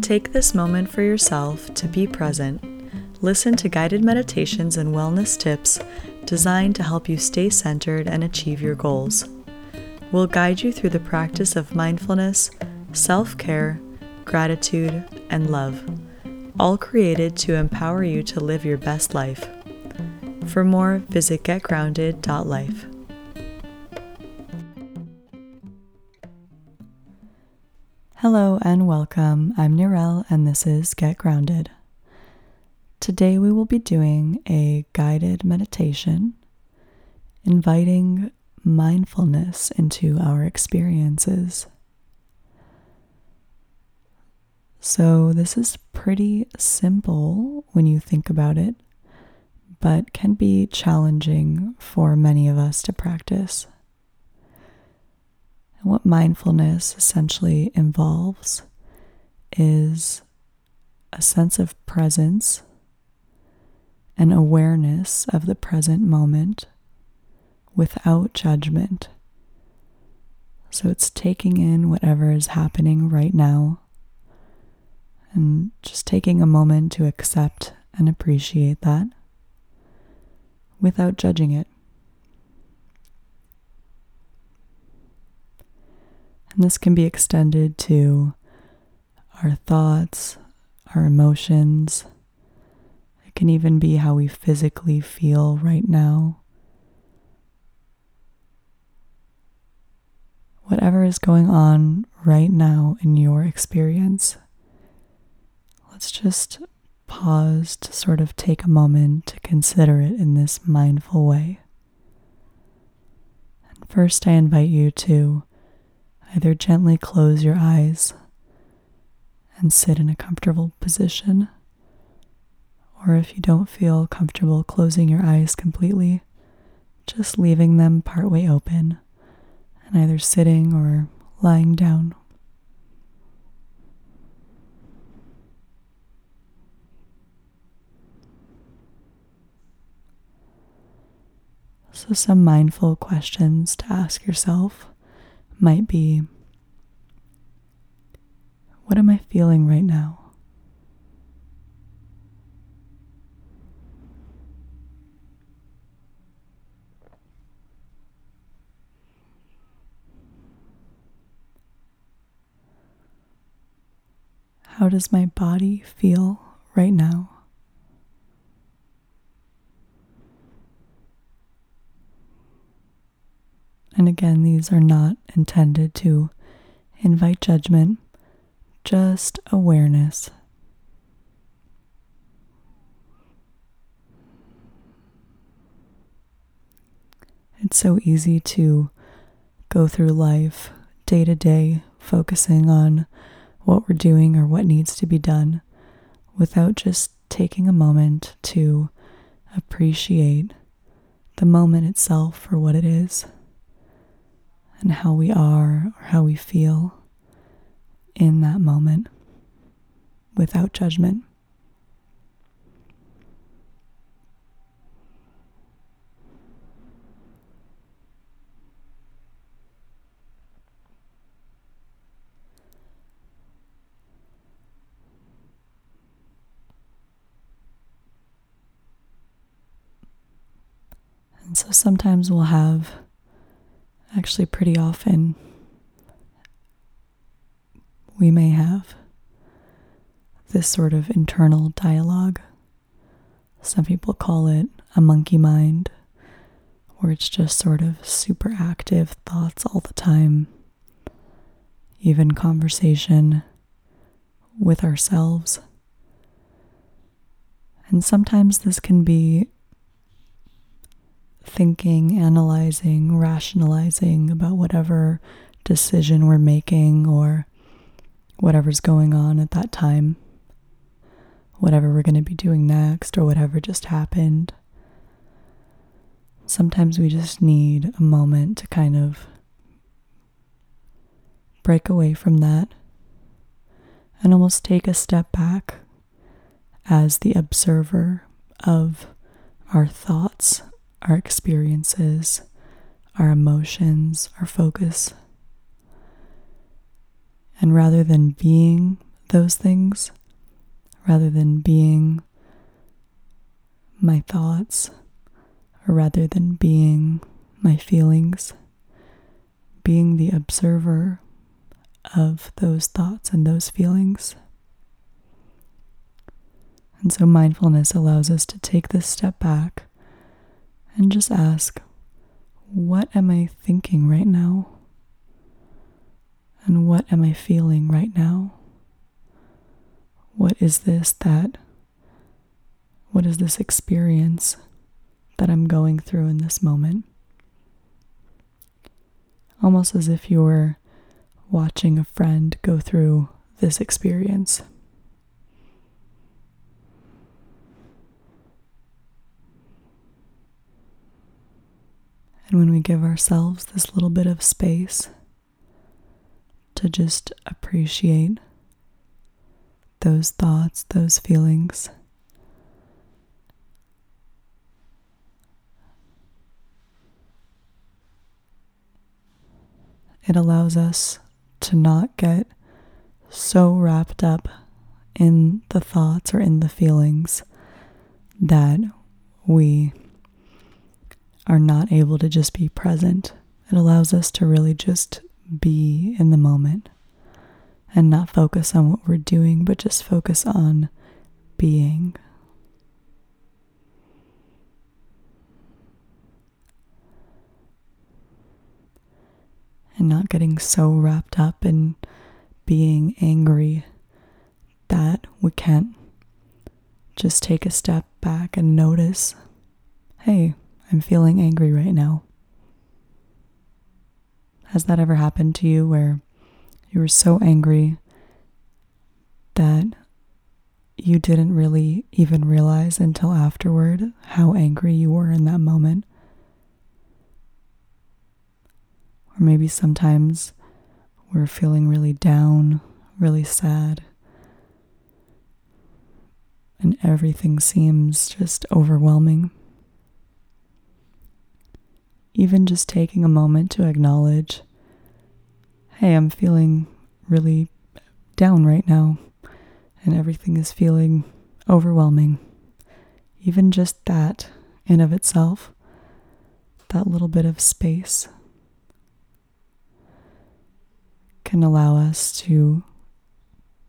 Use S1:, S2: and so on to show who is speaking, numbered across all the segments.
S1: Take this moment for yourself to be present. Listen to guided meditations and wellness tips designed to help you stay centered and achieve your goals. We'll guide you through the practice of mindfulness, self care, gratitude, and love, all created to empower you to live your best life. For more, visit getgrounded.life. Hello and welcome. I'm Nirel, and this is Get Grounded. Today we will be doing a guided meditation, inviting mindfulness into our experiences. So, this is pretty simple when you think about it, but can be challenging for many of us to practice. What mindfulness essentially involves is a sense of presence an awareness of the present moment without judgment. So it's taking in whatever is happening right now and just taking a moment to accept and appreciate that without judging it. And this can be extended to our thoughts, our emotions. It can even be how we physically feel right now. Whatever is going on right now in your experience, let's just pause to sort of take a moment to consider it in this mindful way. And first, I invite you to Either gently close your eyes and sit in a comfortable position, or if you don't feel comfortable closing your eyes completely, just leaving them partway open and either sitting or lying down. So, some mindful questions to ask yourself might be what am I feeling right now? How does my body feel right now? And again, these are not intended to invite judgment, just awareness. It's so easy to go through life day to day, focusing on what we're doing or what needs to be done, without just taking a moment to appreciate the moment itself for what it is and how we are or how we feel in that moment without judgment. And so sometimes we'll have actually pretty often we may have this sort of internal dialogue. Some people call it a monkey mind, where it's just sort of super active thoughts all the time, even conversation with ourselves. And sometimes this can be thinking, analyzing, rationalizing about whatever decision we're making or whatever's going on at that time, whatever we're going to be doing next or whatever just happened. Sometimes we just need a moment to kind of break away from that and almost take a step back as the observer of our thoughts our experiences, our emotions, our focus. And rather than being those things rather than being my thoughts or rather than being my feelings, being the observer of those thoughts and those feelings. And so mindfulness allows us to take this step back and just ask, what am I thinking right now? And what am I feeling right now? What is this that, what is this experience that I'm going through in this moment? Almost as if you were watching a friend go through this experience. And when we give ourselves this little bit of space to just appreciate those thoughts, those feelings, it allows us to not get so wrapped up in the thoughts or in the feelings that we are not able to just be present. It allows us to really just be in the moment and not focus on what we're doing, but just focus on being. And not getting so wrapped up in being angry that we can't just take a step back and notice hey, I'm feeling angry right now. Has that ever happened to you where you were so angry that you didn't really even realize until afterward how angry you were in that moment? Or maybe sometimes we're feeling really down, really sad, and everything seems just overwhelming even just taking a moment to acknowledge, hey, I'm feeling really down right now, and everything is feeling overwhelming. Even just that, in of itself, that little bit of space can allow us to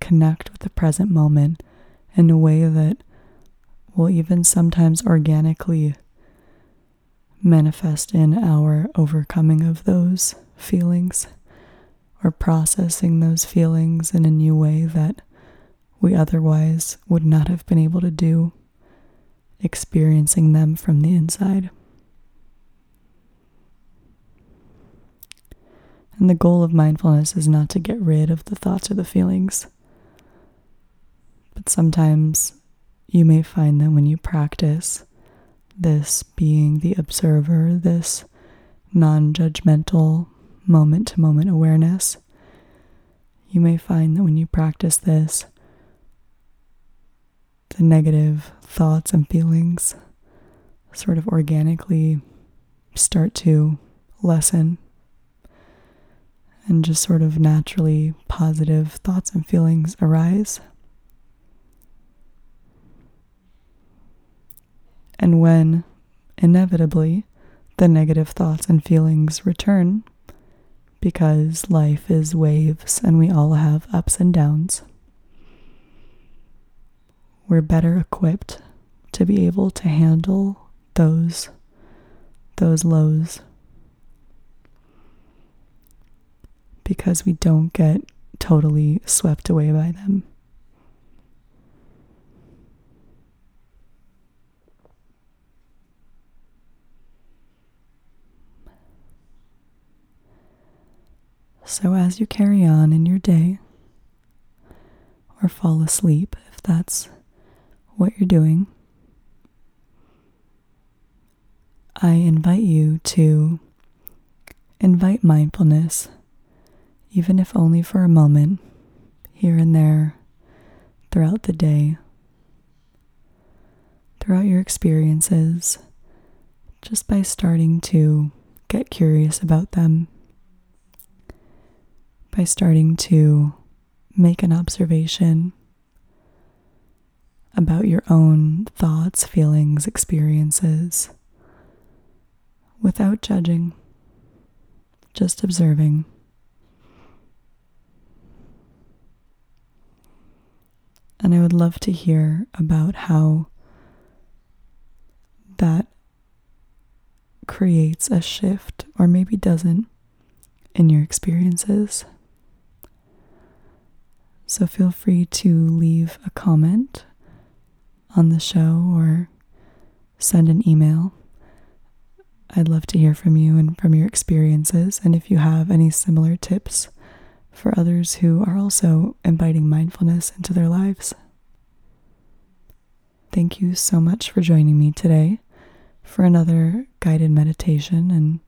S1: connect with the present moment in a way that will even sometimes organically manifest in our overcoming of those feelings or processing those feelings in a new way that we otherwise would not have been able to do, experiencing them from the inside. And the goal of mindfulness is not to get rid of the thoughts or the feelings. But sometimes you may find that when you practice, this being the observer, this non judgmental moment to moment awareness, you may find that when you practice this, the negative thoughts and feelings sort of organically start to lessen and just sort of naturally positive thoughts and feelings arise. And when, inevitably, the negative thoughts and feelings return, because life is waves and we all have ups and downs, we're better equipped to be able to handle those those lows because we don't get totally swept away by them. So, as you carry on in your day, or fall asleep if that's what you're doing, I invite you to invite mindfulness, even if only for a moment, here and there throughout the day, throughout your experiences, just by starting to get curious about them by starting to make an observation about your own thoughts, feelings, experiences without judging, just observing. And I would love to hear about how that creates a shift, or maybe doesn't, in your experiences. So feel free to leave a comment on the show or send an email. I'd love to hear from you and from your experiences, and if you have any similar tips for others who are also inviting mindfulness into their lives. Thank you so much for joining me today for another guided meditation and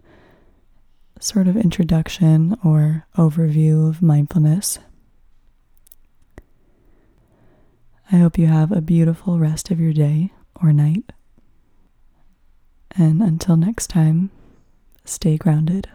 S1: sort of introduction or overview of mindfulness. I hope you have a beautiful rest of your day or night. And until next time, stay grounded.